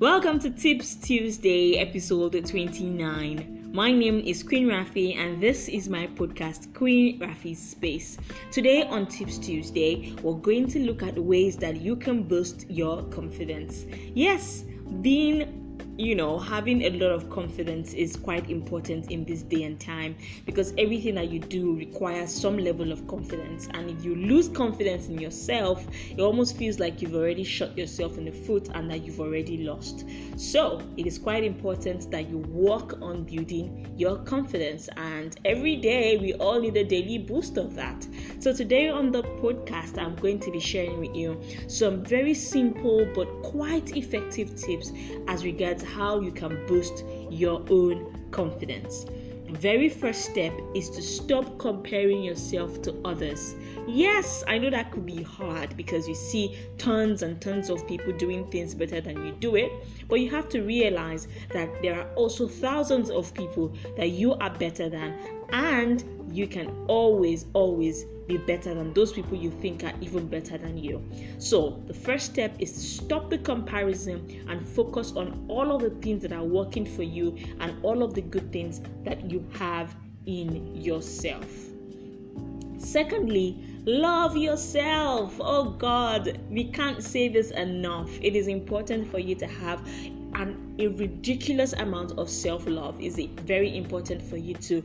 Welcome to Tips Tuesday, episode 29. My name is Queen Rafi, and this is my podcast, Queen Rafi's Space. Today on Tips Tuesday, we're going to look at ways that you can boost your confidence. Yes, being you know, having a lot of confidence is quite important in this day and time because everything that you do requires some level of confidence. And if you lose confidence in yourself, it almost feels like you've already shot yourself in the foot and that you've already lost. So, it is quite important that you work on building your confidence. And every day, we all need a daily boost of that. So, today on the podcast, I'm going to be sharing with you some very simple but quite effective tips as regards how you can boost your own confidence. Very first step is to stop comparing yourself to others. Yes, I know that could be hard because you see tons and tons of people doing things better than you do it, but you have to realize that there are also thousands of people that you are better than, and you can always, always be better than those people you think are even better than you. So, the first step is to stop the comparison and focus on all of the things that are working for you and all of the good things that you have in yourself. Secondly, love yourself. Oh God, we can't say this enough. It is important for you to have an, a ridiculous amount of self love. Is it very important for you to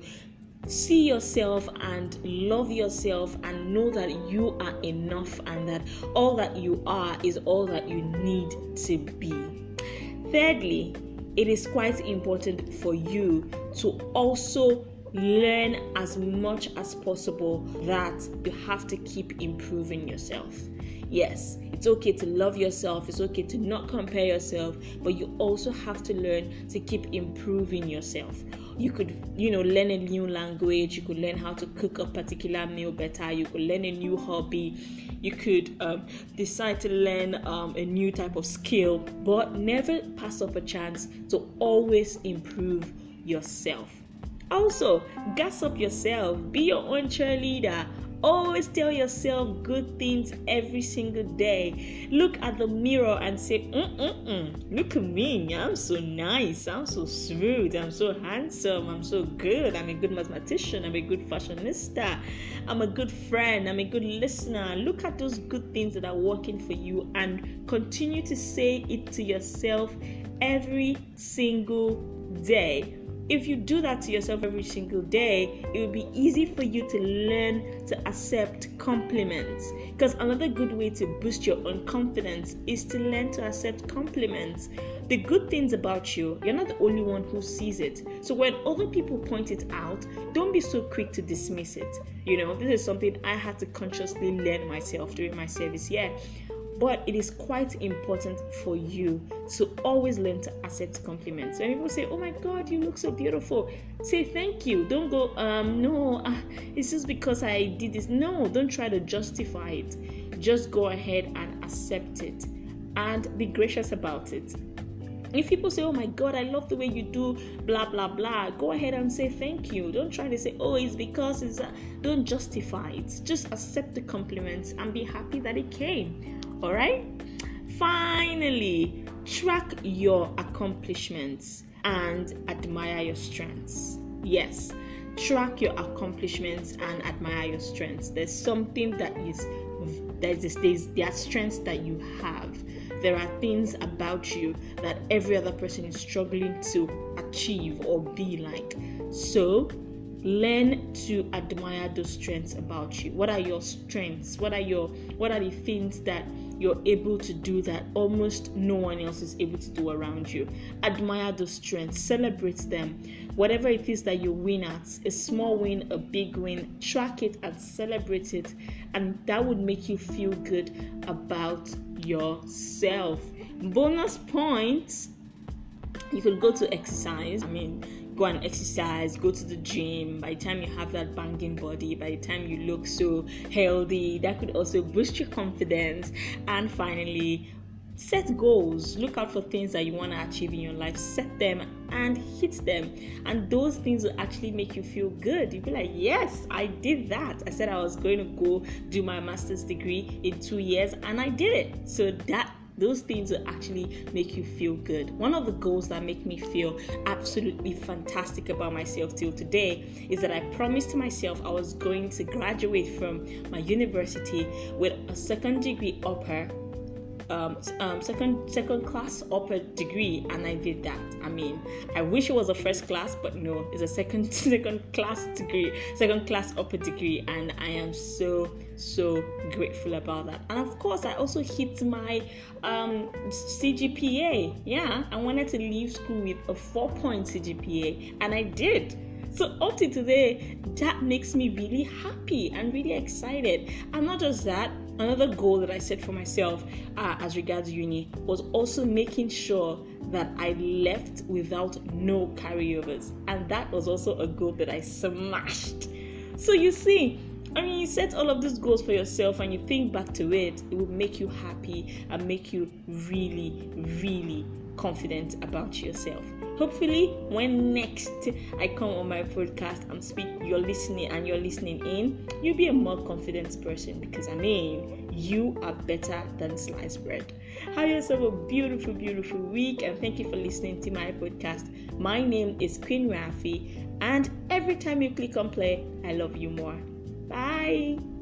see yourself and love yourself and know that you are enough and that all that you are is all that you need to be. Thirdly, it is quite important for you to also learn as much as possible that you have to keep improving yourself. Yes, it's okay to love yourself, it's okay to not compare yourself, but you also have to learn to keep improving yourself. You could, you know, learn a new language, you could learn how to cook a particular meal better, you could learn a new hobby, you could um, decide to learn um, a new type of skill, but never pass up a chance to always improve yourself. Also, gas up yourself, be your own cheerleader Always tell yourself good things every single day. Look at the mirror and say, Mm-mm-mm, look at me. I'm so nice. I'm so smooth. I'm so handsome. I'm so good. I'm a good mathematician. I'm a good fashionista. I'm a good friend. I'm a good listener. Look at those good things that are working for you and continue to say it to yourself every single day if you do that to yourself every single day, it will be easy for you to learn to accept compliments. Because another good way to boost your own confidence is to learn to accept compliments. The good things about you, you're not the only one who sees it. So when other people point it out, don't be so quick to dismiss it. You know, this is something I had to consciously learn myself during my service year. But it is quite important for you to always learn to accept compliments. When people say, "Oh my God, you look so beautiful," say thank you. Don't go, um, no, uh, it's just because I did this. No, don't try to justify it. Just go ahead and accept it, and be gracious about it. If people say, Oh my God, I love the way you do blah blah blah, go ahead and say thank you. Don't try to say, Oh, it's because it's. A... Don't justify it. Just accept the compliments and be happy that it came. All right. Finally, track your accomplishments and admire your strengths. Yes, track your accomplishments and admire your strengths. There's something that is there's this there's there are strengths that you have. There are things about you that every other person is struggling to achieve or be like. So learn to admire those strengths about you. What are your strengths? What are your what are the things that you're able to do that almost no one else is able to do around you. Admire those strengths, celebrate them. Whatever it is that you win at, a small win, a big win, track it and celebrate it, and that would make you feel good about yourself. Bonus points you could go to exercise. I mean, go and exercise, go to the gym. By the time you have that banging body, by the time you look so healthy, that could also boost your confidence. And finally, set goals. Look out for things that you want to achieve in your life. Set them and hit them. And those things will actually make you feel good. You'll be like, yes, I did that. I said I was going to go do my master's degree in two years and I did it. So that those things will actually make you feel good. One of the goals that make me feel absolutely fantastic about myself till today is that I promised myself I was going to graduate from my university with a second degree upper um, um, second second class upper degree and I did that. I mean, I wish it was a first class, but no, it's a second second class degree, second class upper degree, and I am so so grateful about that. And of course, I also hit my um, CGPA. Yeah, I wanted to leave school with a four point CGPA, and I did. So up to today, that makes me really happy and really excited. And not just that, another goal that I set for myself uh, as regards uni was also making sure that I left without no carryovers. And that was also a goal that I smashed. So you see, I mean, you set all of these goals for yourself and you think back to it, it will make you happy and make you really, really confident about yourself. Hopefully, when next I come on my podcast, and speak, you're listening and you're listening in, you'll be a more confident person because I mean, you are better than sliced bread. Have yourself a beautiful, beautiful week, and thank you for listening to my podcast. My name is Queen Rafi, and every time you click on play, I love you more. Bye.